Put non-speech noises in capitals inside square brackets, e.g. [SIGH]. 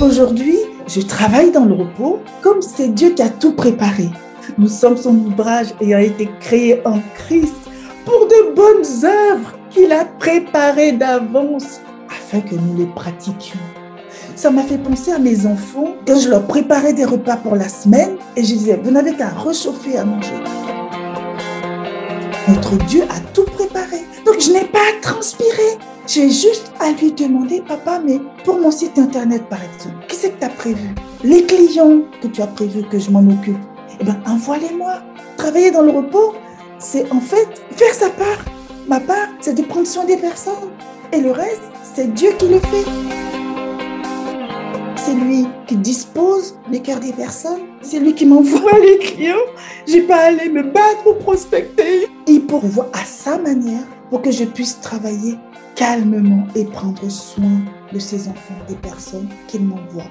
Aujourd'hui, je travaille dans le repos comme c'est Dieu qui a tout préparé. Nous sommes son ouvrage ayant été créé en Christ pour de bonnes œuvres qu'il a préparées d'avance afin que nous les pratiquions. Ça m'a fait penser à mes enfants quand je leur préparais des repas pour la semaine et je disais, vous n'avez qu'à réchauffer à manger. Notre Dieu a tout préparé. Donc je n'ai pas à transpirer. J'ai juste à lui demander, papa, mais pour mon site internet par exemple, qu'est-ce que tu as prévu? Les clients que tu as prévu que je m'en occupe, eh bien, envoie-les-moi. Travailler dans le repos, c'est en fait faire sa part. Ma part, c'est de prendre soin des personnes. Et le reste, c'est Dieu qui le fait. C'est lui qui dispose les cœurs des personnes. C'est lui qui m'envoie [LAUGHS] les clients. J'ai pas à aller me battre pour prospecter. Il pourvoit à sa manière pour que je puisse travailler calmement et prendre soin de ses enfants, des personnes qu'il m'envoie.